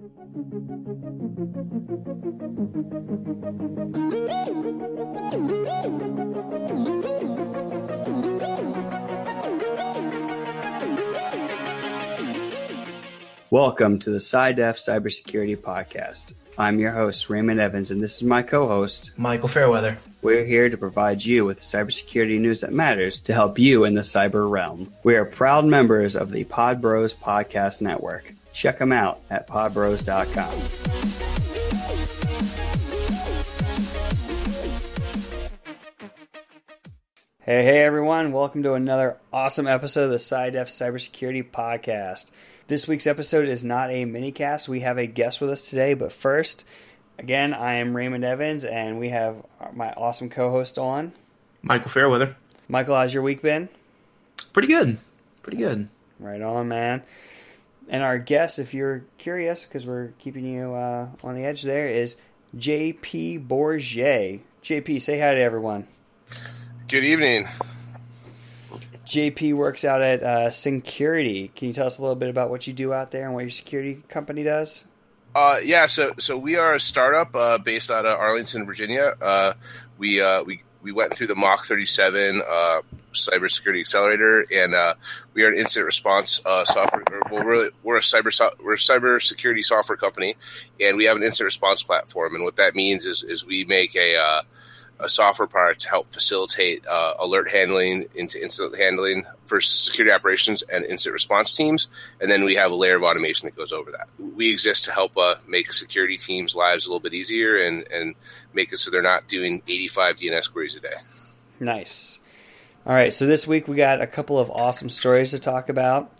Welcome to the SciDef Cybersecurity Podcast. I'm your host, Raymond Evans, and this is my co host, Michael Fairweather. We're here to provide you with cybersecurity news that matters to help you in the cyber realm. We are proud members of the Pod Bros Podcast Network. Check them out at podbros.com. Hey, hey everyone, welcome to another awesome episode of the SciDef Cybersecurity Podcast. This week's episode is not a mini cast. We have a guest with us today, but first, again, I am Raymond Evans, and we have my awesome co host on, Michael Fairweather. Michael, how's your week been? Pretty good. Pretty good. Right on, man. And our guest, if you're curious, because we're keeping you uh, on the edge there, is JP Bourget. JP, say hi to everyone. Good evening. JP works out at uh, Syncurity. Can you tell us a little bit about what you do out there and what your security company does? Uh, yeah, so so we are a startup uh, based out of Arlington, Virginia. Uh, we uh, we we went through the Mach 37 uh, cybersecurity accelerator, and uh, we are an incident response software. Well, we're we're a cyber so, we're a cybersecurity software company, and we have an incident response platform. And what that means is is we make a a software product to help facilitate uh, alert handling into incident handling for security operations and incident response teams. And then we have a layer of automation that goes over that. We exist to help uh, make security teams' lives a little bit easier and, and make it so they're not doing 85 DNS queries a day. Nice. All right, so this week we got a couple of awesome stories to talk about.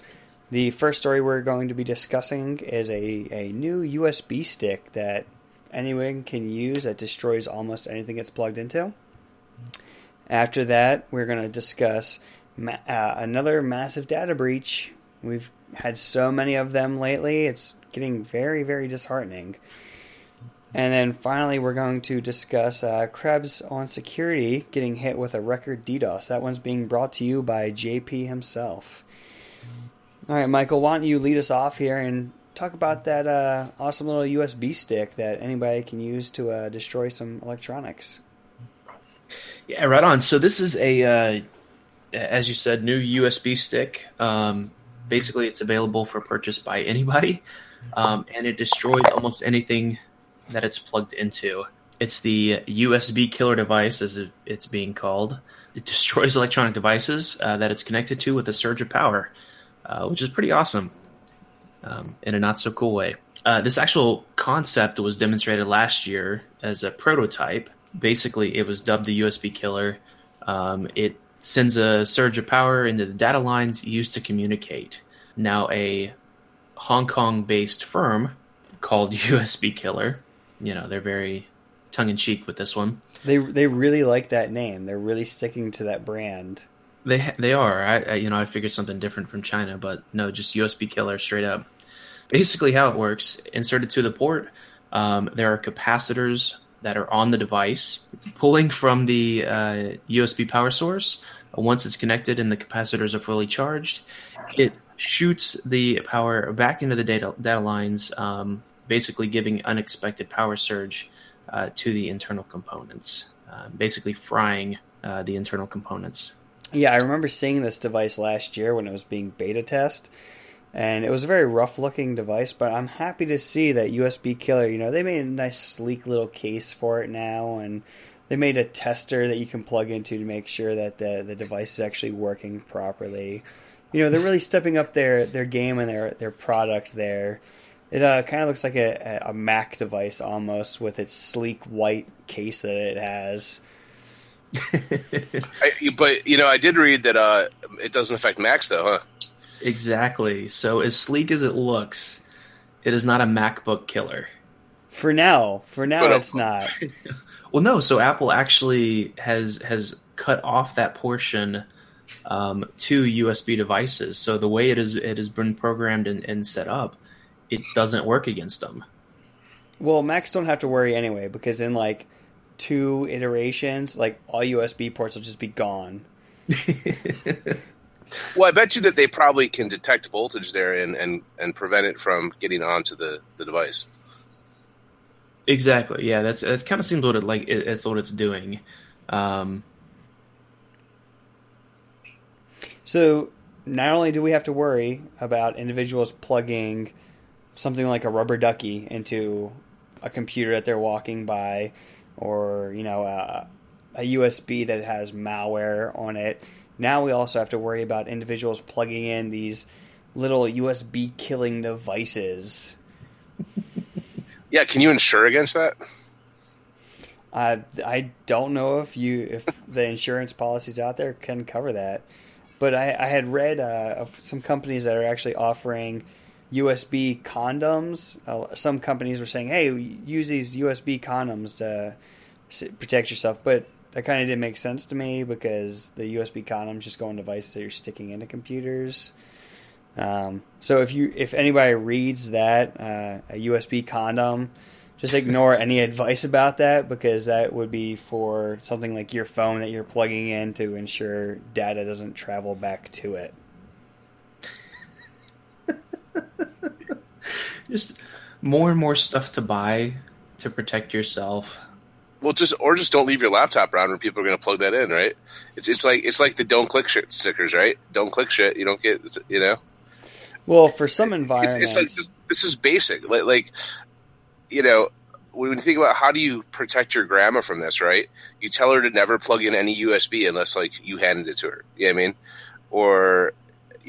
The first story we're going to be discussing is a, a new USB stick that anyone can use that destroys almost anything it's plugged into. After that, we're going to discuss ma- uh, another massive data breach. We've had so many of them lately, it's getting very, very disheartening. And then finally, we're going to discuss uh, Krebs on security getting hit with a record DDoS. That one's being brought to you by JP himself. All right, Michael, why don't you lead us off here and talk about that uh, awesome little USB stick that anybody can use to uh, destroy some electronics. Yeah, right on. So this is a, uh, as you said, new USB stick. Um, basically, it's available for purchase by anybody, um, and it destroys almost anything that it's plugged into. It's the USB killer device, as it's being called. It destroys electronic devices uh, that it's connected to with a surge of power, uh, which is pretty awesome um, in a not so cool way. Uh, this actual concept was demonstrated last year as a prototype. Basically, it was dubbed the USB killer. Um, it sends a surge of power into the data lines used to communicate. Now, a Hong Kong based firm called USB Killer, you know, they're very tongue in cheek with this one. They, they really like that name, they're really sticking to that brand. They they are. I, I, you know I figured something different from China, but no, just USB killer straight up. Basically, how it works: inserted to the port, um, there are capacitors that are on the device, pulling from the uh, USB power source. Once it's connected and the capacitors are fully charged, it shoots the power back into the data data lines, um, basically giving unexpected power surge uh, to the internal components, uh, basically frying uh, the internal components. Yeah, I remember seeing this device last year when it was being beta test, and it was a very rough looking device. But I'm happy to see that USB Killer. You know, they made a nice sleek little case for it now, and they made a tester that you can plug into to make sure that the the device is actually working properly. You know, they're really stepping up their their game and their their product there. It uh, kind of looks like a, a Mac device almost with its sleek white case that it has. I, but you know, I did read that uh, it doesn't affect Macs, though, huh? Exactly. So as sleek as it looks, it is not a MacBook killer. For now, for now, but, it's not. well, no. So Apple actually has has cut off that portion um, to USB devices. So the way it is it has been programmed and, and set up, it doesn't work against them. Well, Macs don't have to worry anyway because in like two iterations, like all USB ports will just be gone. Well, I bet you that they probably can detect voltage there and, and, and prevent it from getting onto the, the device. Exactly. Yeah, that's that kind of seems what it like. It, it's what it's doing. Um, So not only do we have to worry about individuals plugging something like a rubber ducky into a computer that they're walking by, or you know a, a USB that has malware on it. Now we also have to worry about individuals plugging in these little USB killing devices. Yeah, can you insure against that? I I don't know if you if the insurance policies out there can cover that, but I, I had read uh, of some companies that are actually offering USB condoms. Uh, some companies were saying, "Hey, use these USB condoms to protect yourself," but that kind of didn't make sense to me because the USB condoms just go on devices that you're sticking into computers. Um, so if you if anybody reads that uh, a USB condom, just ignore any advice about that because that would be for something like your phone that you're plugging in to ensure data doesn't travel back to it. just more and more stuff to buy to protect yourself. Well, just or just don't leave your laptop around where people are going to plug that in, right? It's it's like it's like the don't click shit stickers, right? Don't click shit, you don't get, you know. Well, for some It's, environments, it's like this, this is basic, like, like you know. When you think about how do you protect your grandma from this, right? You tell her to never plug in any USB unless like you handed it to her. You know what I mean? Or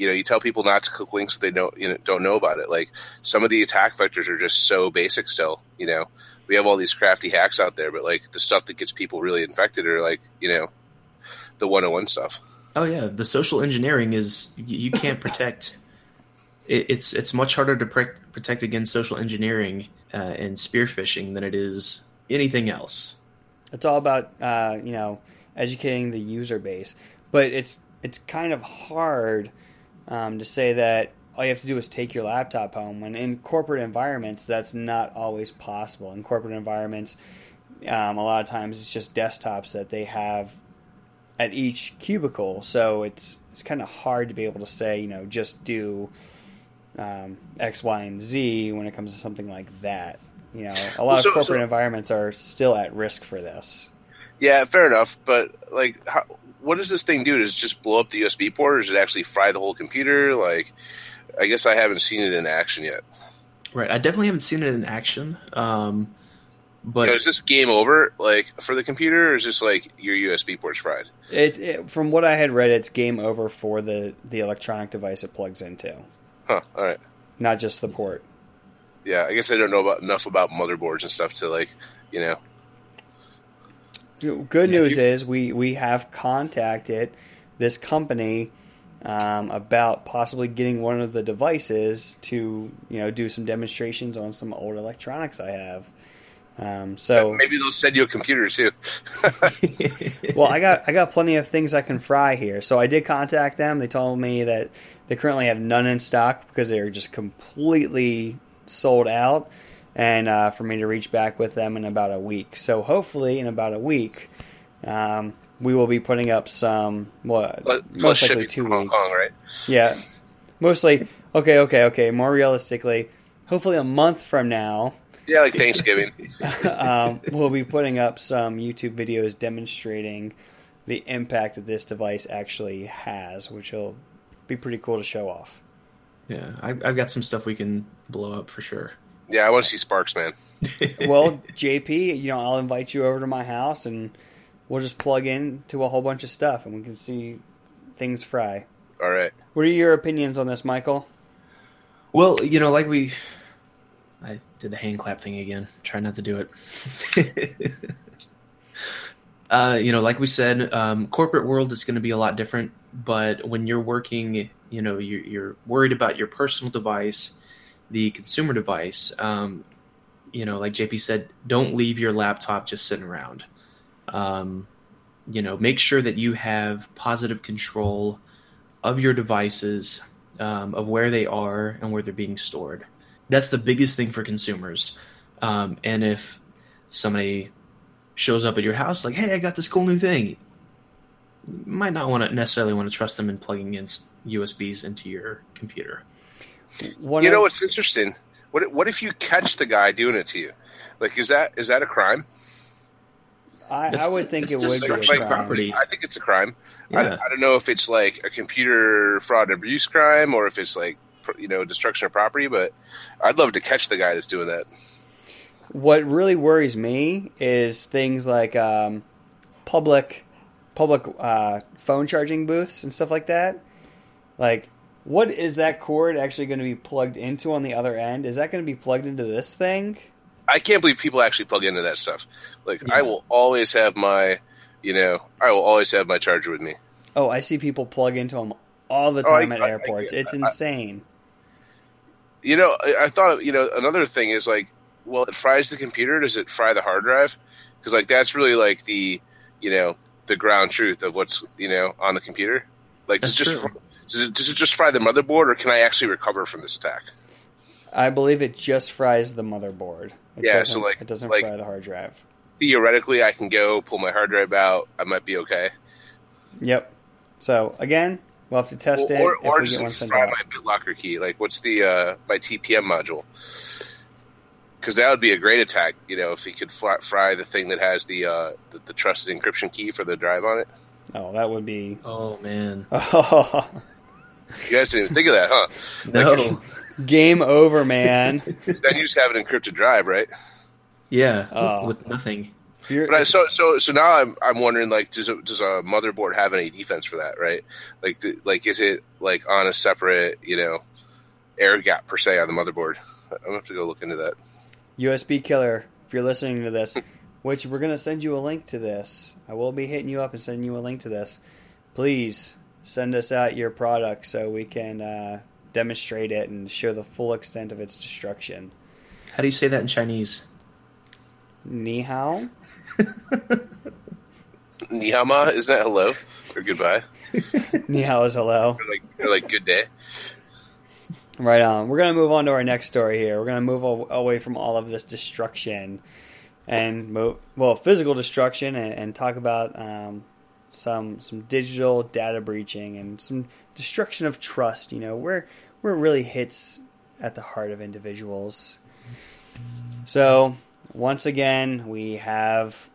you know, you tell people not to click links if they don't you know don't know about it. Like some of the attack vectors are just so basic still. You know, we have all these crafty hacks out there, but like the stuff that gets people really infected are like you know the 101 stuff. Oh yeah, the social engineering is you, you can't protect. it, it's it's much harder to pre- protect against social engineering uh, and spear phishing than it is anything else. It's all about uh, you know educating the user base, but it's it's kind of hard um, to say that all you have to do is take your laptop home. When in corporate environments, that's not always possible. In corporate environments, um, a lot of times it's just desktops that they have at each cubicle, so it's it's kind of hard to be able to say you know just do um, X, Y, and Z when it comes to something like that. You know, a lot So- of corporate so- environments are still at risk for this. Yeah, fair enough. But like, how, what does this thing do? Does it just blow up the USB port, or does it actually fry the whole computer? Like, I guess I haven't seen it in action yet. Right. I definitely haven't seen it in action. Um, but is this game over, like for the computer, or is this like your USB port's fried? It, it from what I had read, it's game over for the the electronic device it plugs into, Huh. All right. not just the port. Yeah, I guess I don't know about enough about motherboards and stuff to like, you know. Good news you- is we we have contacted this company um, about possibly getting one of the devices to you know do some demonstrations on some old electronics I have. Um, so Maybe they'll send you a computer too. well, I got I got plenty of things I can fry here. So I did contact them. They told me that they currently have none in stock because they're just completely sold out, and uh, for me to reach back with them in about a week. So hopefully, in about a week, um, we will be putting up some what Let- Plus most likely two from Hong weeks. Kong, right? Yeah, mostly. Okay, okay, okay. More realistically, hopefully a month from now Yeah, like Thanksgiving. um, we'll be putting up some YouTube videos demonstrating the impact that this device actually has, which will be pretty cool to show off. yeah, I, I've got some stuff we can blow up for sure. Yeah, I want to see Sparks, man. Well, JP, you know, I'll invite you over to my house and we'll just plug in to a whole bunch of stuff and we can see things fry. All right. What are your opinions on this, Michael? Well, you know, like we, I did the hand clap thing again. Try not to do it. uh, you know, like we said, um, corporate world is going to be a lot different. But when you're working, you know, you're, you're worried about your personal device, the consumer device. Um, you know, like JP said, don't leave your laptop just sitting around. Um, you know, make sure that you have positive control of your devices, um, of where they are and where they're being stored. That's the biggest thing for consumers. Um, and if somebody shows up at your house like, "Hey, I got this cool new thing," you might not want to necessarily want to trust them in plugging in USBs into your computer. One you know what's interesting? What what if you catch the guy doing it to you? Like, is that is that a crime? I, I would think it would be a crime. Property. I think it's a crime. Yeah. I, I, don't know if it's like a computer fraud and abuse crime or if it's like you know destruction of property, but I'd love to catch the guy that's doing that. What really worries me is things like um, public public uh, phone charging booths and stuff like that. Like, what is that cord actually going to be plugged into on the other end? Is that going to be plugged into this thing? I can't believe people actually plug into that stuff. Like, yeah. I will always have my, you know, I will always have my charger with me. Oh, I see people plug into them all the time oh, I, at airports. I, I, it's insane. you know, I, thought, you know, another thing is like, well, it fries the computer. Does it fry the hard drive? Because like that's really like the, you know, the ground truth of what's you know on the computer. Like, it just does it, does it just fry the motherboard, or can I actually recover from this attack? I believe it just fries the motherboard. It yeah, so like it doesn't like, fry the hard drive. Theoretically, I can go pull my hard drive out. I might be okay. Yep. So again, we'll have to test or, it. Or, or just fry my BitLocker key. Like, what's the uh, my TPM module? Because that would be a great attack. You know, if he could fry, fry the thing that has the, uh, the the trusted encryption key for the drive on it. Oh, that would be. Oh man. you guys didn't even think of that, huh? No. Like, Game over, man. then you just have an encrypted drive, right? Yeah, oh. with, with nothing. But I, so so so now I'm I'm wondering like does a, does a motherboard have any defense for that right like do, like is it like on a separate you know air gap per se on the motherboard I'm gonna have to go look into that. USB killer, if you're listening to this, which we're going to send you a link to this. I will be hitting you up and sending you a link to this. Please send us out your product so we can uh, demonstrate it and show the full extent of its destruction. How do you say that in Chinese? Ni hao. Ni hao ma? Is that hello or goodbye? Ni hao is hello. Or like, or like good day. Right on. We're going to move on to our next story here. We're going to move away from all of this destruction and move, well, physical destruction and, and talk about um, some some digital data breaching and some destruction of trust. You know, where where it really hits at the heart of individuals. So once again, we have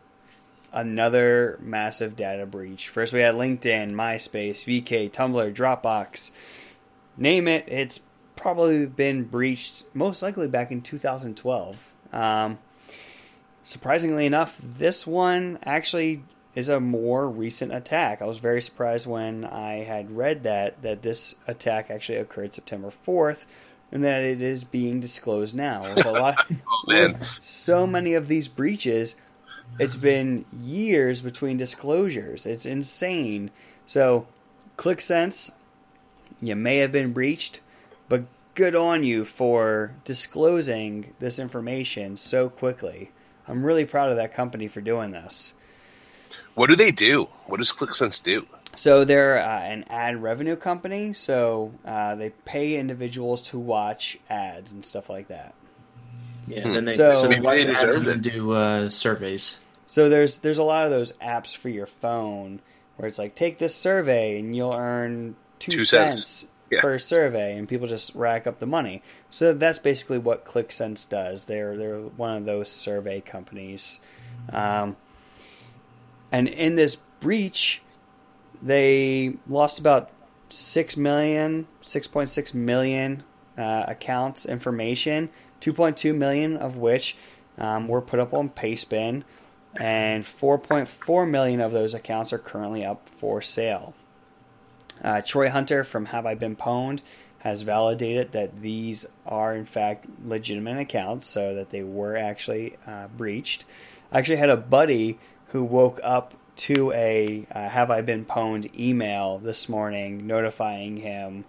another massive data breach. First, we had LinkedIn, MySpace, VK, Tumblr, Dropbox. Name it, it's probably been breached most likely back in 2012. Um, surprisingly enough, this one actually is a more recent attack. I was very surprised when I had read that that this attack actually occurred September 4th and that it is being disclosed now. With a lot, oh, with so many of these breaches, it's been years between disclosures. It's insane. So, ClixSense, you may have been breached but good on you for disclosing this information so quickly. I'm really proud of that company for doing this. What do they do? What does ClixSense do? So they're uh, an ad revenue company. So uh, they pay individuals to watch ads and stuff like that. Yeah, hmm. then they so, so they deserve to do uh, surveys. So there's there's a lot of those apps for your phone where it's like take this survey and you'll earn two, two cents. cents yeah. per survey, and people just rack up the money. So that's basically what ClixSense does. They're they're one of those survey companies, um, and in this breach, they lost about six million, six point six million uh, accounts information. Two point two million of which um, were put up on Pastebin, and four point four million of those accounts are currently up for sale. Uh, Troy Hunter from Have I Been Pwned has validated that these are in fact legitimate accounts, so that they were actually uh, breached. I actually had a buddy who woke up to a uh, Have I Been Pwned email this morning notifying him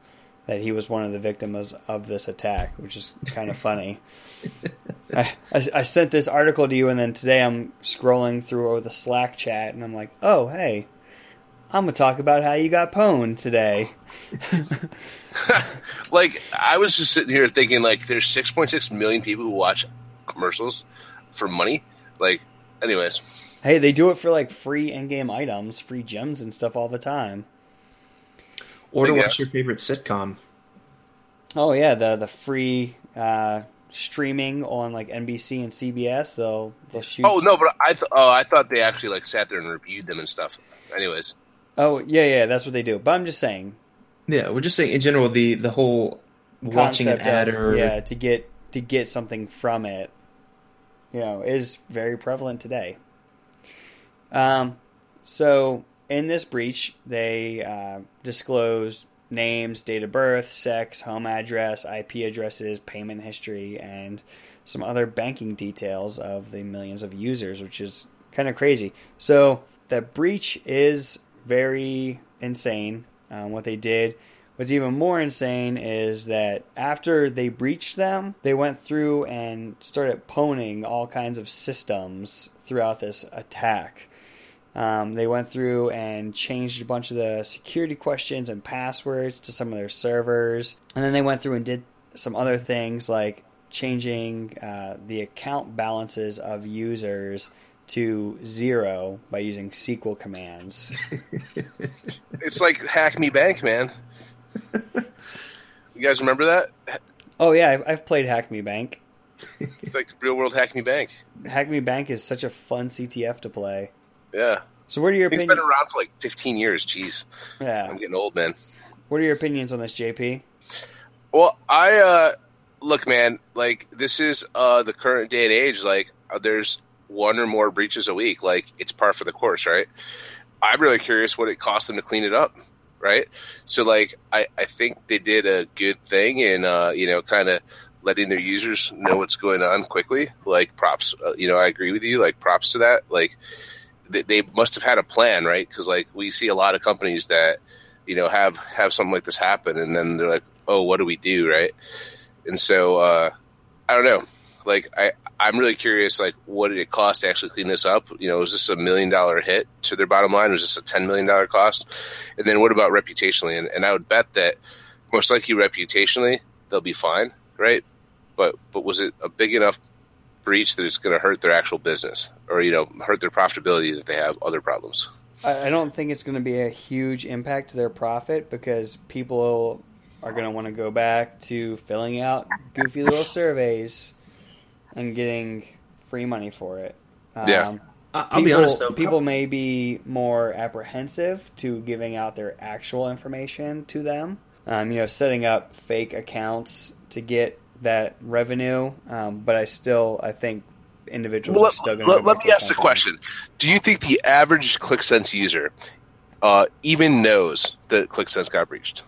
that he was one of the victims of this attack, which is kind of funny. I, I, I, sent this article to you, and then today I'm scrolling through the Slack chat, and I'm like, oh, hey, I'm gonna talk about how you got pwned today. like I was just sitting here thinking, like, there's 6.6 million people who watch commercials for money. Like, anyways, Hey, they do it for like free in-game items, free gems and stuff all the time. Or to watch your favorite sitcom. Oh yeah, the the free uh, streaming on like NBC and CBS. They'll they'll shoot. oh no, but I th- oh I thought they actually like sat there and reviewed them and stuff. Anyways, Oh yeah, yeah, that's what they do. But I'm just saying, Yeah, we're just saying in general the the whole watching an ad of or yeah to get to get something from it, you know, is very prevalent today. Um, so in this breach, they uh, disclosed names, date of birth, sex, home address, IP addresses, payment history, and some other banking details of the millions of users, which is kind of crazy. So the breach is very insane. Um, what they did. What's even more insane is that after they breached them, they went through and started pwning all kinds of systems throughout this attack. Um, they went through and changed a bunch of the security questions and passwords to some of their servers. And then they went through and did some other things like changing uh, the account balances of users to zero by using SQL commands. it's like Hacme Bank, man. you guys remember that? oh, yeah, I've, I've played Hacme Bank. It's like real world Hacme Bank. Hacme Bank is such a fun CTF to play. Yeah, So, what are your it's opinions? been around for like 15 years. Jeez, Yeah, I'm getting old, man. what are your opinions on this, JP? Well, I uh look, man. Like this is uh the current day and age. Like uh, there's one or more breaches a week. Like it's par for the course, right? I'm really curious what it cost them to clean it up, right? So, like, I I think they did a good thing in uh you know kind of letting their users know what's going on quickly. Like props, uh, you know, I agree with you. Like props to that. Like they, they must have had a plan, right? Because like we see a lot of companies that you know have have something like this happen, and then they're like, oh, what do we do, right? And so uh, I don't know. Like I, I'm really curious. Like, what did it cost to actually clean this up? You know, was this a million dollar hit to their bottom line? Was this a ten million dollar cost? And then what about reputationally? And, and I would bet that most likely reputationally they'll be fine, right? But but was it a big enough breach that it's going to hurt their actual business, or you know, hurt their profitability that they have other problems? I, I don't think it's going to be a huge impact to their profit because people are going to want to go back to filling out goofy little surveys and getting free money for it. Um, Yeah. I- I'll people, be honest though, people may be more apprehensive to giving out their actual information to them. Um, you know, setting up fake accounts to get that revenue. Um, but I still, I think individuals Well, are still let, going to. let me ask the question: Do you think the average ClixSense user uh, even knows that ClixSense got breached?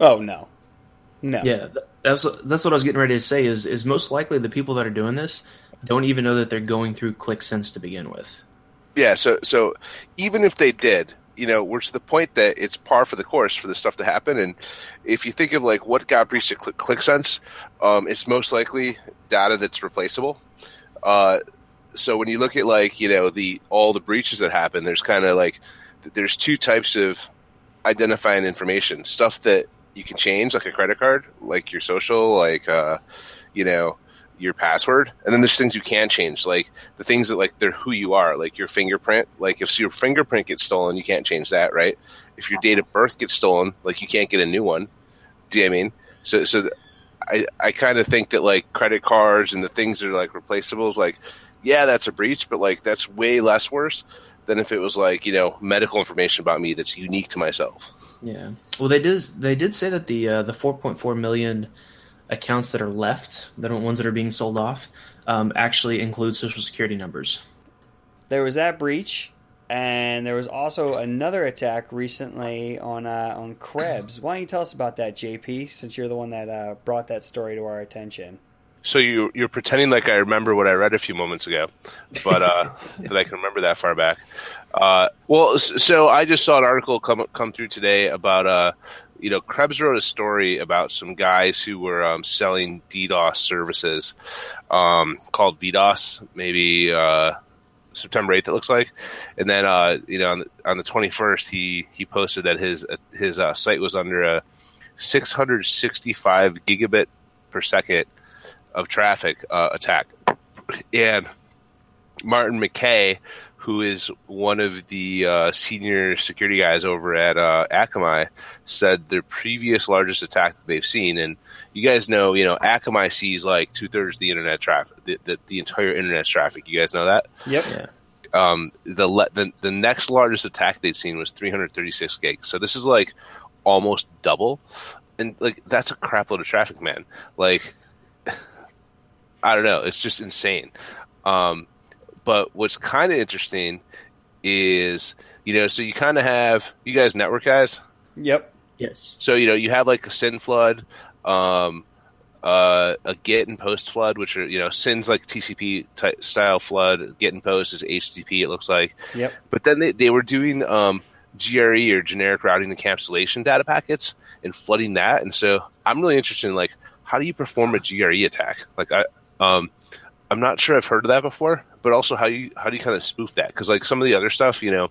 Oh no, no. Yeah, that's that's what I was getting ready to say. Is is most likely the people that are doing this don't even know that they're going through ClixSense to begin with. Yeah. So so even if they did, you know, we're to the point that it's par for the course for this stuff to happen. And if you think of like what got breached at ClixSense, um, it's most likely data that's replaceable. Uh, so when you look at like you know the all the breaches that happen, there's kind of like there's two types of identifying information. Stuff that you can change like a credit card like your social like uh you know your password. And then there's things you can change like the things that like they're who you are like your fingerprint. Like if your fingerprint gets stolen you can't change that right? If your date of birth gets stolen like you can't get a new one. Do you know i mean? So so i i kind of think that like credit cards and the things that are like replaceables like yeah that's a breach but like that's way less worse than if it was like you know medical information about me that's unique to myself Yeah. Well, they did they did say that the uh, the 4.4 million accounts that are left, the ones that are being sold off, um, actually include social security numbers. there was that breach, and there was also another attack recently on uh, on Krebs. Why don't you tell us about that, JP? Since you're the one that uh, brought that story to our attention. So you you're pretending like I remember what I read a few moments ago, but uh, that I can remember that far back. Uh, well, so I just saw an article come come through today about uh, you know, Krebs wrote a story about some guys who were um, selling DDoS services um, called VDOS, maybe uh, September eighth. It looks like, and then uh, you know on the, on the twenty first, he he posted that his his uh, site was under a six hundred sixty five gigabit per second of traffic uh, attack, and Martin McKeay, who is one of the uh, senior security guys over at uh, Akamai, said their previous largest attack that they've seen, and you guys know, you know, Akamai sees like two thirds of the internet traffic, the, the, the entire internet traffic. You guys know that? Yep. Yeah. um, the, le- the the next largest attack they'd seen was 336 gigs. So this is like almost double, and like that's a crap load of traffic, man. Like I don't know, it's just insane. Um, but what's kind of interesting is you know, so you kind of have you guys network guys. Yep. Yes. So you know you have like a SYN flood, um, uh, a get and post flood, which are you know SYNs like TCP type style flood. Get and post is HTTP. It looks like. Yep. But then they, they were doing um, GRE or generic routing encapsulation data packets and flooding that. And so I'm really interested in like how do you perform a GRE attack? Like I um, I'm not sure I've heard of that before, but also how you how do you kind of spoof that? Because like some of the other stuff, you know,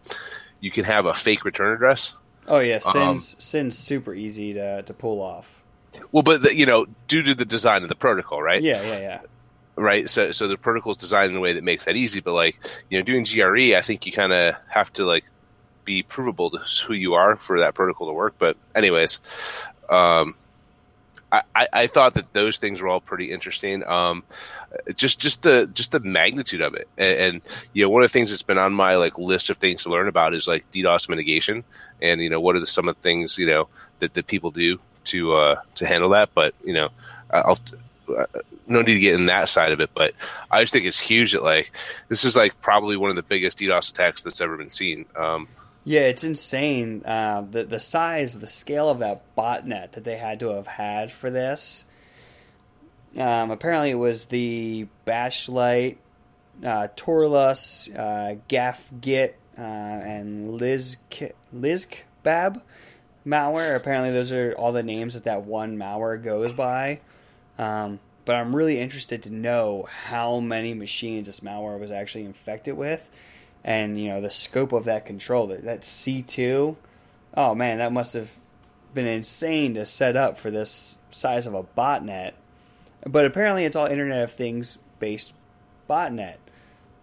you can have a fake return address. Oh yeah, Um, SYN's SYN's super easy to to pull off. Well, but the, you know, due to the design of the protocol, right? Yeah, yeah, yeah. right? So, so the protocol is designed in a way that makes that easy. But like, you know, doing GRE, I think you kind of have to like be provable to who you are for that protocol to work. But anyways, um, I, I, thought that those things were all pretty interesting. Um, just just the just the magnitude of it, and, and you know, one of the things that's been on my like list of things to learn about is like DDoS mitigation, and you know, what are the, some of the things you know that, that people do to uh, to handle that. But you know, I'll uh, no need to get in that side of it, but I just think it's huge that like this is like probably one of the biggest DDoS attacks that's ever been seen. Um, Yeah, it's insane. Uh, the the size, the scale of that botnet that they had to have had for this. Um, apparently, it was the Bashlite, uh, Torlus, uh, Gafgyt, uh, and Liz Lizkebab malware. Apparently, those are all the names that that one malware goes by. Um, but I'm really interested to know how many machines this malware was actually infected with, and you know the scope of that control. That that C2, oh man, that must have been insane to set up for this size of a botnet. But apparently, it's all Internet of Things based botnet.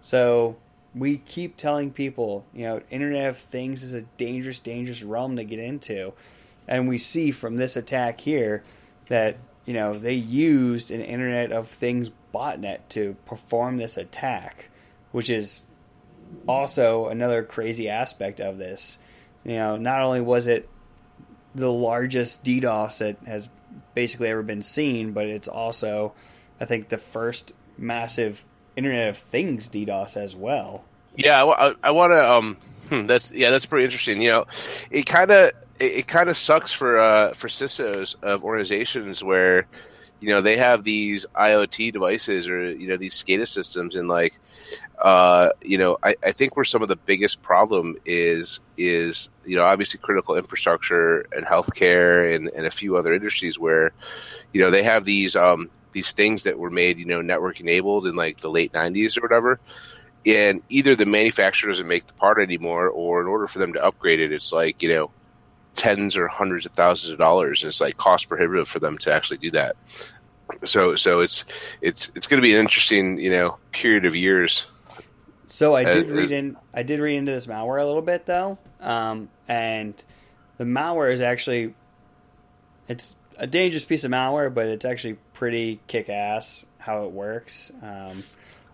So we keep telling people, you know, Internet of Things is a dangerous, dangerous realm to get into, and we see from this attack here that you know they used an Internet of Things botnet to perform this attack, which is also another crazy aspect of this. You know, not only was it the largest DDoS that has basically ever been seen, but it's also, I think, the first massive Internet of Things DDoS as well. yeah, I, I want to. Um, hmm, that's yeah, that's pretty interesting. You know, it kind of it, it kind of sucks for uh, for CISOs of organizations where you know they have these IoT devices or you know these SCADA systems and like uh, you know I, I think where some of the biggest problem is is you know obviously critical infrastructure and healthcare and, and a few other industries where you know they have these um, these things that were made you know network enabled in like the late 90s or whatever. And either the manufacturer doesn't make the part anymore or in order for them to upgrade it it's like you know tens or hundreds of thousands of dollars and it's like cost prohibitive for them to actually do that so so it's it's it's going to be an interesting you know period of years So I did Uh, read in I did read into this malware a little bit though, um, and the malware is actually it's a dangerous piece of malware, but it's actually pretty kick ass how it works. Um,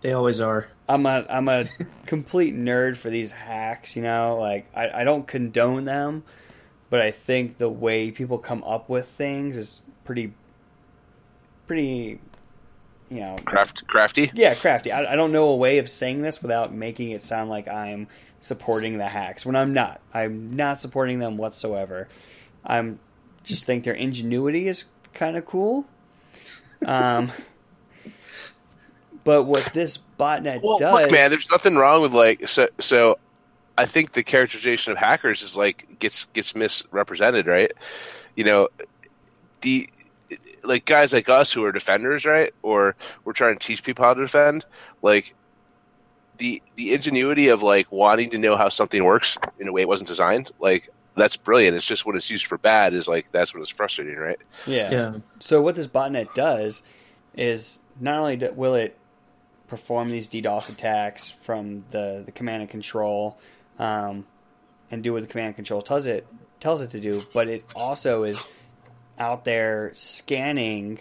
They always are. I'm a I'm a complete nerd for these hacks, you know. Like I, I don't condone them, but I think the way people come up with things is pretty pretty you know craft crafty yeah crafty. I, I don't know a way of saying this without making it sound like I'm supporting the hacks when I'm not. I'm not supporting them whatsoever. I'm just think their ingenuity is kind of cool. Um, but what this botnet well does, look man there's nothing wrong with like so so i think the characterization of hackers is like gets gets misrepresented right you know the like guys like us who are defenders right or we're trying to teach people how to defend like the the ingenuity of like wanting to know how something works in a way it wasn't designed like that's brilliant it's just when it's used for bad is like that's when it's frustrating right yeah. Yeah. So what this botnet does is not only will it perform these DDoS attacks from the, the command and control, um, and do what the command and control tells it tells it to do. But it also is out there scanning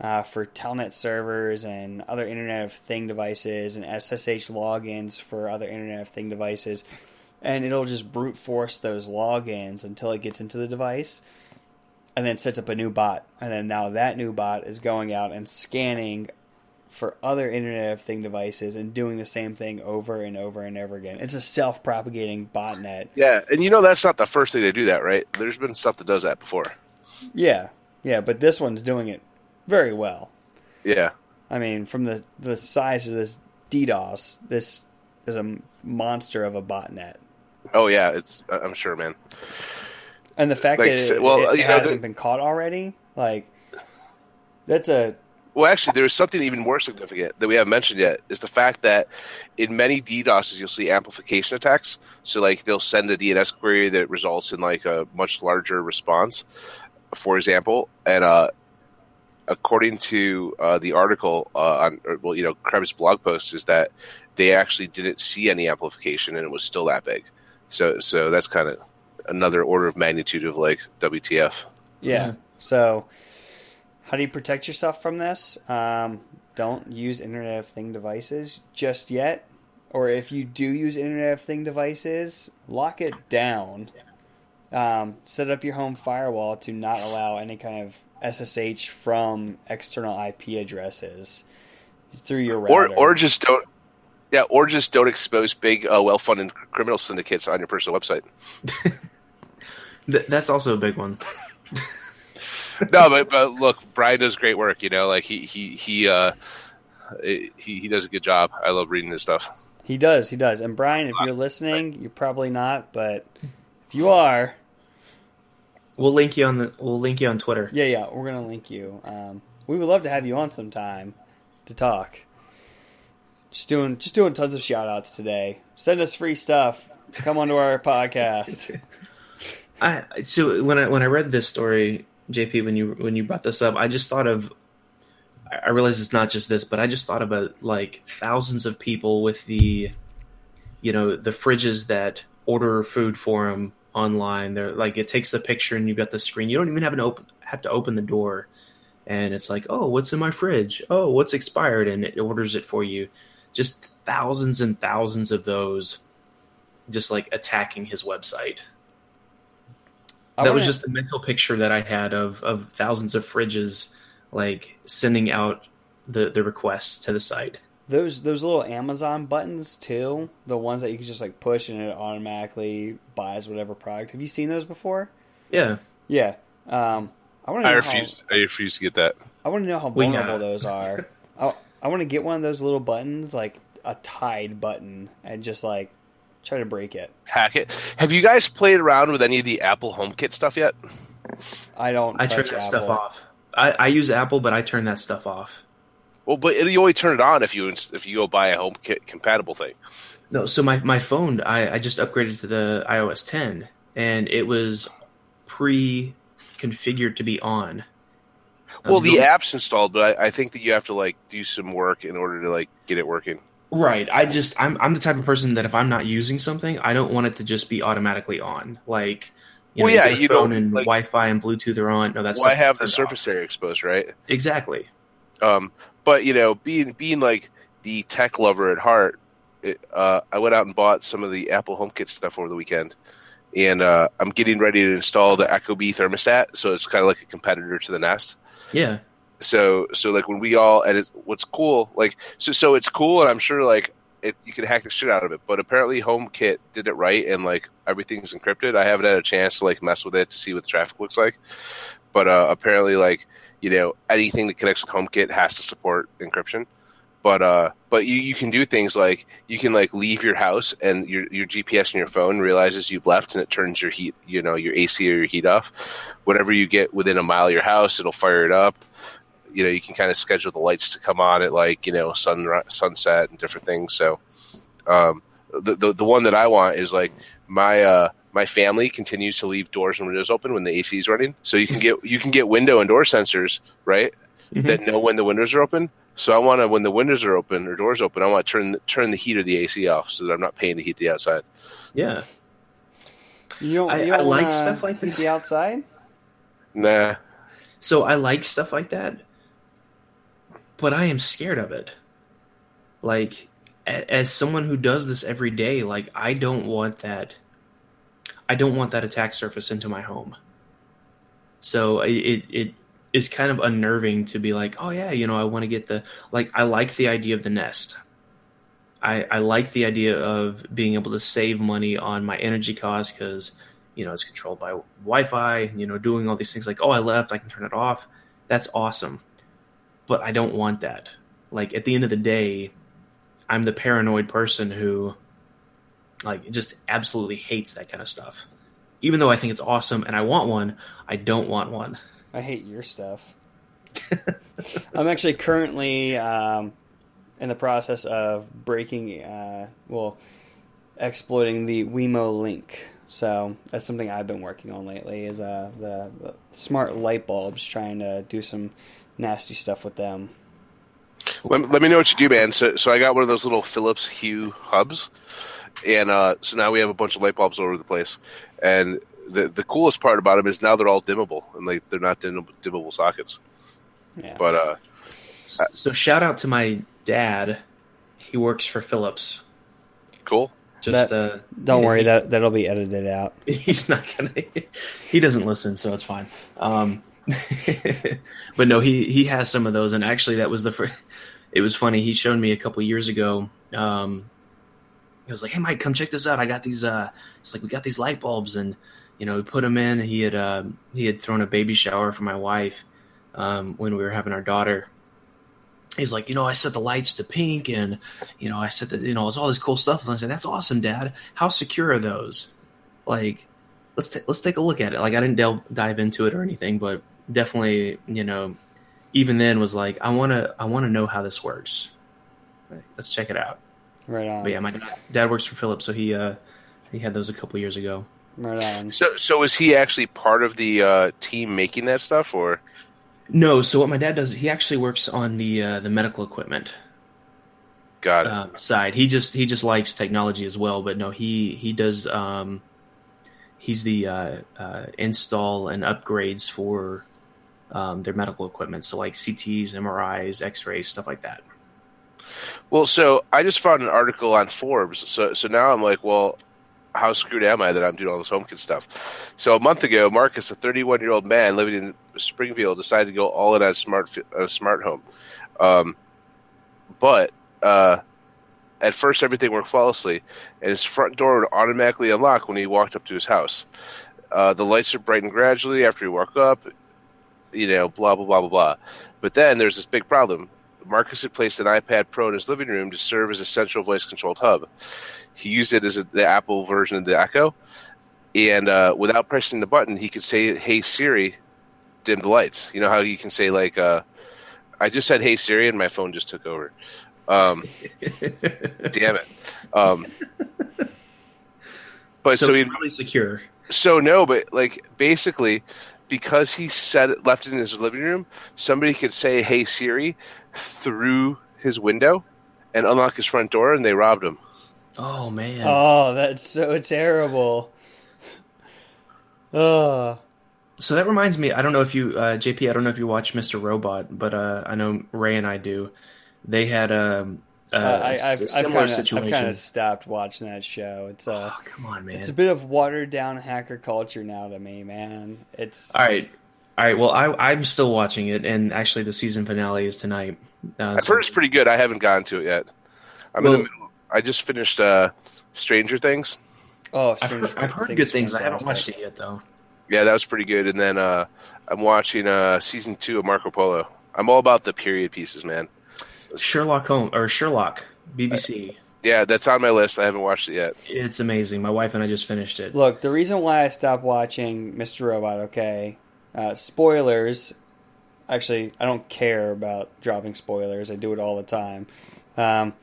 uh, for telnet servers and other Internet of Thing devices and SSH logins for other Internet of Thing devices, and it'll just brute force those logins until it gets into the device, and then sets up a new bot, and then now that new bot is going out and scanning for other Internet of Thing devices and doing the same thing over and over and over again. It's a self-propagating botnet. Yeah, and you know that's not the first thing they do that, right? There's been stuff that does that before. Yeah, yeah, but this one's doing it very well. Yeah. I mean, from the the size of this DDoS, this is a monster of a botnet, Oh yeah, it's I'm sure, man. and the fact Like, that it, well, it know, hasn't the- been caught already, like that's a Well, actually, there's something even more significant that we haven't mentioned yet. Is the fact that in many DDoSes you'll see amplification attacks. So, like, they'll send a DNS query that results in like a much larger response, for example. And uh, according to uh, the article uh, on, or, well, you know, Krebs blog post is that they actually didn't see any amplification and it was still that big. So, so that's kind of another order of magnitude of like WTF. yeah. So, how do you protect yourself from this? Um, don't use Internet of Thing devices just yet, or if you do use Internet of Thing devices, lock it down. Um, set up your home firewall to not allow any kind of SSH from external IP addresses through your or router. or just don't yeah or just don't expose big uh, well-funded criminal syndicates on your personal website Th- that's also a big one. no but, but look brian does great work you know like he he he uh he, he does a good job i love reading his stuff He does, he does. And Brian, if you're listening, you're probably not, but if you are, We'll link you on the. We'll link you on Twitter. yeah, yeah, we're gonna link you. Um, we would love to have you on sometime to talk. Just doing, just doing tons of shout outs today. Send us free stuff. Come onto our podcast. I so when I when I read this story, JP, when you when you brought this up, I just thought of. I realize it's not just this, but I just thought about like thousands of people with the, you know, the fridges that order food for them online. They're like it takes the picture and you've got the screen. You don't even have an open have to open the door, and it's like, oh, what's in my fridge? Oh, what's expired? And it orders it for you. Just thousands and thousands of those, just like attacking his website I that was wanna- just a mental picture that I had of of thousands of fridges like sending out the the requests to the site. those those little Amazon buttons too. The ones that you can just like push and it automatically buys whatever product. Have you seen those before? Yeah, Yeah. Um, I want to. i know refuse i refuse to get that How, I want to know how vulnerable those are. I, I want to get one of those little buttons, like a Tide button, and just like try to break it. hack it have you guys played around with any of the apple homekit stuff yet I don't. I turn that Apple. stuff off. I, I use Apple, but I turn that stuff off. well but you only turn it on if you if you go buy a homekit compatible thing No, so my my phone, I I just upgraded to the iOS 10, and it was pre configured to be on. Well the going- app's installed but I, I think that you have to like do some work in order to like get it working Right. I just I'm I'm the type of person that if I'm not using something, I don't want it to just be automatically on. Like you Well, know, yeah, you phone and like- Wi-Fi and Bluetooth are on. No, that's why I have the surface area exposed right Exactly. Um, but you know, being being like the tech lover at heart, it, uh, I went out and bought some of the Apple HomeKit stuff over the weekend, and uh, I'm getting ready to install the ecobee thermostat. So it's kind of like a competitor to the Nest. Yeah. So so like when we all and what's cool like so so it's cool, and I'm sure like. It, you can hack the shit out of it, but apparently HomeKit did it right, and like everything's encrypted. I haven't had a chance to like mess with it to see what the traffic looks like, but uh, apparently, like you know, anything that connects with HomeKit has to support encryption. But uh, but you, you can do things like you can like leave your house and your your GPS on your phone realizes you've left and it turns your heat you know your AC or your heat off. Whenever you get within a mile of your house, it'll fire it up. You know, you can kind of schedule the lights to come on at like you know sun sunset and different things. So um, the, the the one that I want is like my uh my family continues to leave doors and windows open when the AC is running. So you can get you can get window and door sensors, right? Mhm. That know when the windows are open. So I want to when the windows are open or doors open, I want to turn the, turn the heat or the AC off so that I'm not paying to heat the outside. Yeah. You don't. I- you don't I like stuff like that. The outside. Nah. So I like stuff like that, but I am scared of it. Like, as someone who does this every day, like I don't want that. I don't want that attack surface into my home. So it it, it is kind of unnerving to be like, oh yeah, you know, I want to get the like. I like the idea of the nest. I I like the idea of being able to save money on my energy costs because you know it's controlled by Wi-Fi. You know, doing all these things like, oh, I left, I can turn it off. That's awesome, but I don't want that. Like at the end of the day, I'm the paranoid person who, like, just absolutely hates that kind of stuff. Even though I think it's awesome and I want one, I don't want one. I hate your stuff. I'm actually currently um, in the process of breaking, uh, well, exploiting the Wemo link. So that's something I've been working on lately. Is uh, the, the smart light bulbs, trying to do some nasty stuff with them. Let, let me know what you do, man. So, so I got one of those little Philips Hue hubs, and uh, so now we have a bunch of light bulbs all over the place. And the the coolest part about them is now they're all dimmable, and like they're not dim- dimmable sockets. Yeah. But uh, So shout out to my dad. He works for Philips. cool. Just That- uh, Don't he- worry, that that'll be edited out. he's not gonna he doesn't listen so it's fine um but no he he has some of those and actually that was the first it was funny he showed me a couple years ago um he was like hey mike come check this out i got these uh it's like we got these light bulbs and you know we put them in he had uh, he had thrown a baby shower for my wife um when we were having our daughter he's like, you know, I set the lights to pink and, you know, I set the, you know, it's all this cool stuff. And I said, that's awesome, dad. How secure are those? Like, let's, ta- let's take a look at it. Like, I didn't delve, dive into it or anything, but definitely, you know, even then was like, I want to, I want to know how this works. Like, let's check it out. Right on. But yeah, my dad, dad works for Philips. So he, uh, he had those a couple years ago. Right on. So, so is he actually part of the uh, team making that stuff, or No, so what my dad does, he actually works on the uh, the medical equipment got it? um, side. He just he just likes technology as well, but no, he he does. Um, he's the uh, uh, install and upgrades for um, their medical equipment, so like CTs, MRIs, X-rays, stuff like that. Well, so I just found an article on Forbes. So, so now I'm like, well, how screwed am I that I'm doing all this HomeKit stuff? So a month ago, Marcus, a 31 year old man living in Springfield, decided to go all in on smart fi- uh, smart home. Um, but uh, at first, everything worked flawlessly, and his front door would automatically unlock when he walked up to his house. Uh, the lights would brighten gradually after he woke up. You know, blah blah blah blah blah. But then there's this big problem. Marcus had placed an iPad Pro in his living room to serve as a central voice controlled hub. He used it as a, the Apple version of the Echo, and uh, without pressing the button, he could say, "Hey Siri, dim the lights." You know how you can say like, uh, "I just said Hey Siri," and my phone just took over. Um, damn it. Um, but so, so, he really secure. so no, but like basically, because he set it, left it in his living room, somebody could say "Hey Siri" through his window and unlock his front door, and they robbed him. Oh man. Oh, that's so terrible. Oh, So that reminds me. I don't know if you, uh, JP. I don't know if you watch Mr. Robot, but uh, I know Ray and I do. They had um, uh, uh, I, a I've, s- I've similar kind of, situation. I've kind of stopped watching that show. It's uh, oh, come on, man. it's a bit of watered down hacker culture now to me, man. It's All right. All right. Well, I, I'm still watching it, and actually, the season finale is tonight. Uh, I've so- heard it's pretty good. I haven't gotten to it yet. I'm Well- in the middle. I just finished uh, Stranger Things. oh, I've heard, I've heard Things good things. I haven't watched it yet, though. Yeah, that was pretty good. And then uh, I'm watching uh, season two of Marco Polo. I'm all about the period pieces, man. Sherlock Holmes or Sherlock BBC. Yeah, that's on my list. I haven't watched it yet. It's amazing. My wife and I just finished it. Look, the reason why I stopped watching Mr. Robot, okay, uh, spoilers. Actually, I don't care about dropping spoilers. I do it all the time. Um,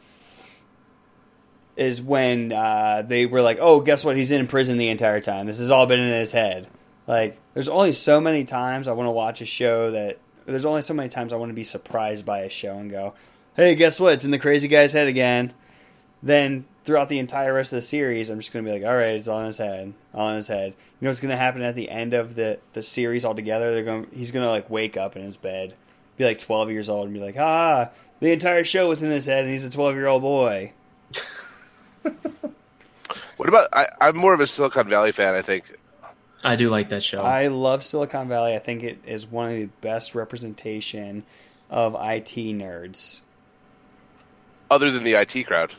is when uh, they were like, "Oh, guess what? He's in prison the entire time. This has all been in his head." Like, there's only so many times I want to watch a show that there's only so many times I want to be surprised by a show and go, "Hey, guess what? It's in the crazy guy's head again." Then throughout the entire rest of the series, I'm just going to be like, "All right, it's all in his head, all in his head." You know what's going to happen at the end of the the series altogether? They're going, he's going to like wake up in his bed, be like 12 years old, and be like, "Ah, the entire show was in his head, and he's a 12 year old boy." What about? I, I'm more of a Silicon Valley fan. I think. I do like that show. I love Silicon Valley. I think it is one of the best representation of IT nerds. Other than the IT crowd.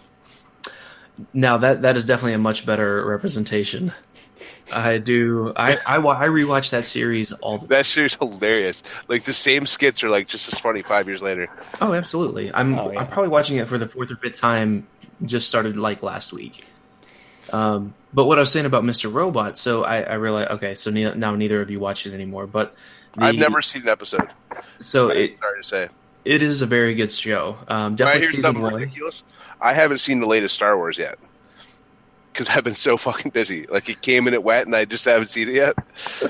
now that that is definitely a much better representation. I do. I I, wa- I rewatch that series all the time. That show's hilarious. Like the same skits are like just as funny five years later. Oh, absolutely. I'm Oh, yeah. I'm probably watching it for the fourth or fifth time. Just started like last week. Um, but what I was saying about Mr. Robot, so I, I realized okay, so ne- now neither of you watch it anymore. But the- I've never seen an episode. So it Sorry to say. It is a very good show. Um, I definitely hear season one. ridiculous, I haven't seen the latest Star Wars yet. Because I've been so fucking busy. Like it came and it went, and I just haven't seen it yet.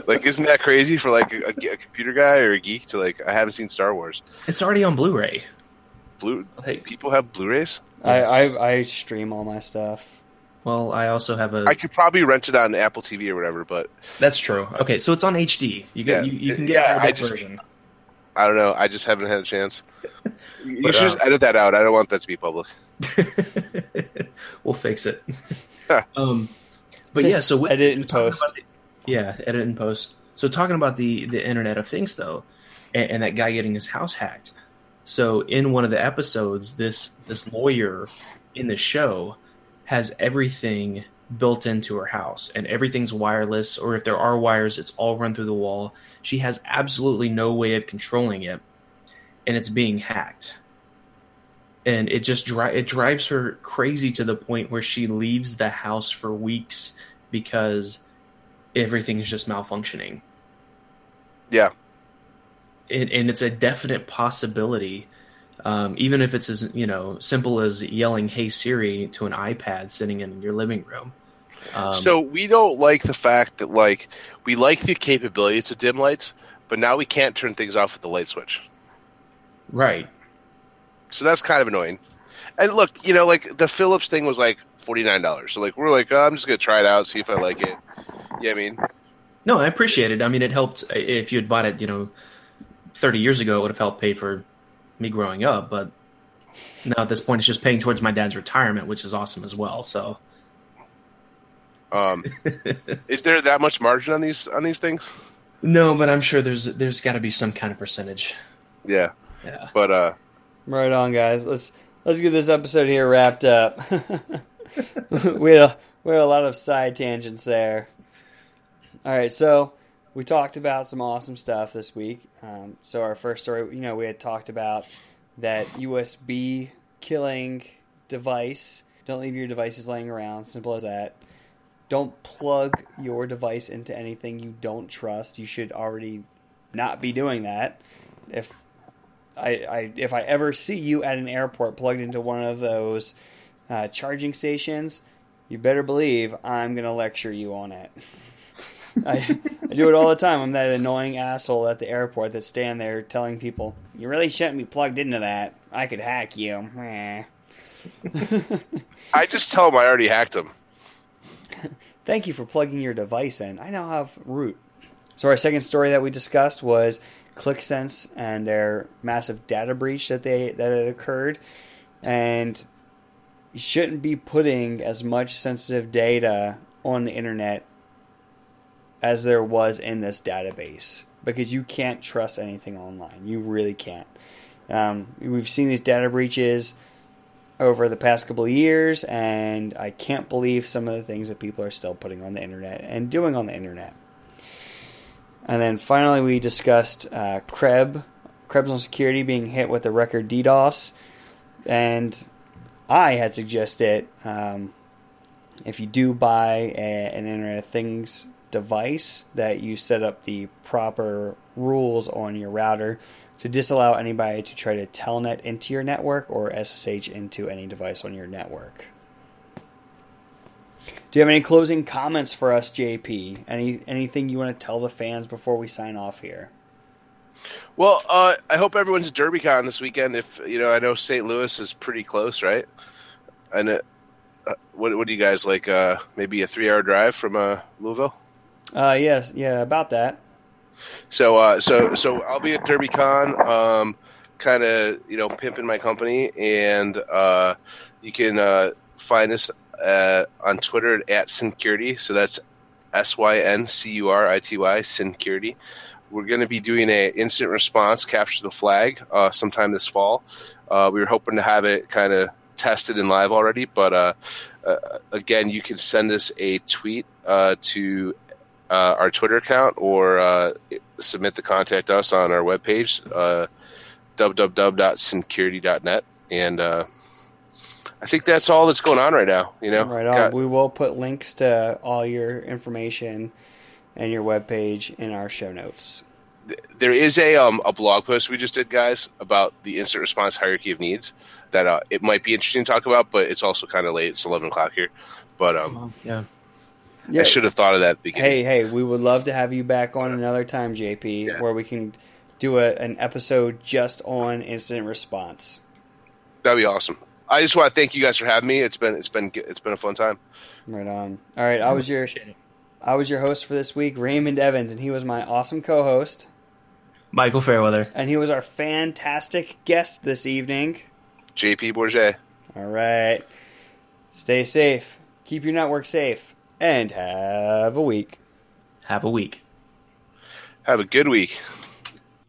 Like, isn't that crazy for like a, a computer guy or a geek to like? I haven't seen Star Wars. It's already on Blu-ray. Blue Like, people have Blu-rays. Yes. I, I I stream all my stuff. well, I also have a. I could probably rent it on Apple TV or whatever, but that's true. Okay, so it's on HD. You get Yeah. you, you can get Yeah, a I high just- version. I don't know. I just haven't had a chance. You But, should uh, just edit that out. I don't want that to be public. we'll fix it. Um, but yeah, so with, Edit and post. the- yeah, edit and post. So talking about the the Internet of Things though, and, and that guy getting his house hacked. So in one of the episodes, this this lawyer in the show has everything built into her house, and everything's wireless, or if there are wires, it's all run through the wall. She has absolutely no way of controlling it, and it's being hacked and it just dri- it drives her crazy to the point where she leaves the house for weeks because everything's just malfunctioning. Yeah. And, and it's a definite possibility, um, even if it's as you know simple as yelling "Hey Siri" to an iPad sitting in your living room. Um, so we don't like the fact that like we like the capabilities of dim lights, but now we can't turn things off with the light switch. right, So that's kind of annoying. And look, you know, like the Philips thing was like forty nine dollars. So like we're like, oh, I'm just gonna try it out, see if I like it. Yeah, I mean, no, I appreciate it. I mean, it helped if you had bought it, you know, thirty years ago. It would have helped pay for me growing up, but now at this point, it's just paying towards my dad's retirement, which is awesome as well. So. um, is there that much margin on these on these things? No, but I'm sure there's there's got to be some kind of percentage. Yeah, Yeah. but uh, Right on, guys. Let's let's get this episode here wrapped up. we had a, we had a lot of side tangents there. All right, so we talked about some awesome stuff this week. Um, so our first story, you know, we had talked about that USB killing device. Don't leave your devices laying around. Simple as that. Don't plug your device into anything you don't trust. You should already not be doing that. If I, I if I ever see you at an airport plugged into one of those uh, charging stations, you better believe I'm gonna lecture you on it. I, I do it all the time. I'm that annoying asshole at the airport that's standing there telling people, "You really shouldn't be plugged into that. I could hack you." I just tell them I already hacked them. Thank you for plugging your device in. I now have root. So our second story that we discussed was ClixSense and their massive data breach that they that had occurred, and you shouldn't be putting as much sensitive data on the internet as there was in this database because you can't trust anything online. You really can't. Um, we've seen these data breaches over the past couple of years, and I can't believe some of the things that people are still putting on the internet and doing on the internet. And then finally, we discussed uh, Krebs, Krebs on security being hit with a record DDoS, and I had suggested um, if you do buy a, an Internet of Things device, that you set up the proper rules on your router to disallow anybody to try to telnet into your network or SSH into any device on your network. Do you have any closing comments for us, JP? Any anything you want to tell the fans before we sign off here? Well, uh, I hope everyone's at DerbyCon this weekend. If you know, I know St. Louis is pretty close, right? And uh, what what do you guys like? Uh, maybe a three hour drive from uh, Louisville. Uh, yes, yeah, about that. So, uh, so, so I'll be at DerbyCon, um, kind of, you know, pimping my company, and uh, you can uh, find us uh, on Twitter at Syncurity. So that's S Y N C U R I T Y Syncurity. We're going to be doing a instant response capture the flag uh, sometime this fall. Uh, we were hoping to have it kind of tested and live already, but uh, uh, again, you can send us a tweet uh, to uh, our Twitter account or uh, submit the contact us on our webpage, uh, www.syncurity.net. And uh, I think that's all that's going on right now. You know, Right on. Got- we will put links to all your information and your webpage in our show notes. there is a um, a blog post we just did, guys, about the instant response hierarchy of needs. That uh, it might be interesting to talk about, but it's also kind of late. It's eleven o'clock here, but um, Yeah. Yeah. I should have thought of that at the beginning. Hey, hey, we would love to have you back on another time, JP, Yeah. where we can do a, an episode just on incident response. That'd be awesome. I just want to thank you guys for having me. It's been it's been it's been a fun time. Right on. All right, I was your I was your host for this week, Raymond Evans, and he was my awesome co-host, Michael Fairweather. and he was our fantastic guest this evening. JP Bourget. All right. Stay safe. Keep your network safe. And have a week. Have a week. Have a good week.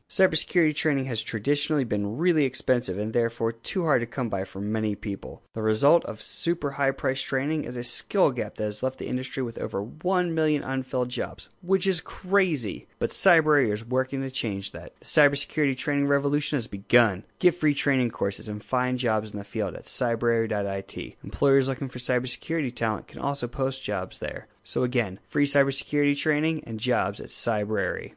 Cybersecurity training has traditionally been really expensive and therefore too hard to come by for many people. The result of super high price training is a skill gap that has left the industry with over 1 million unfilled jobs, which is crazy. But Cybrary is working to change that. The cybersecurity training revolution has begun. Get free training courses and find jobs in the field at cybrary.it. Employers looking for cybersecurity talent can also post jobs there. So again, free cybersecurity training and jobs at Cybrary.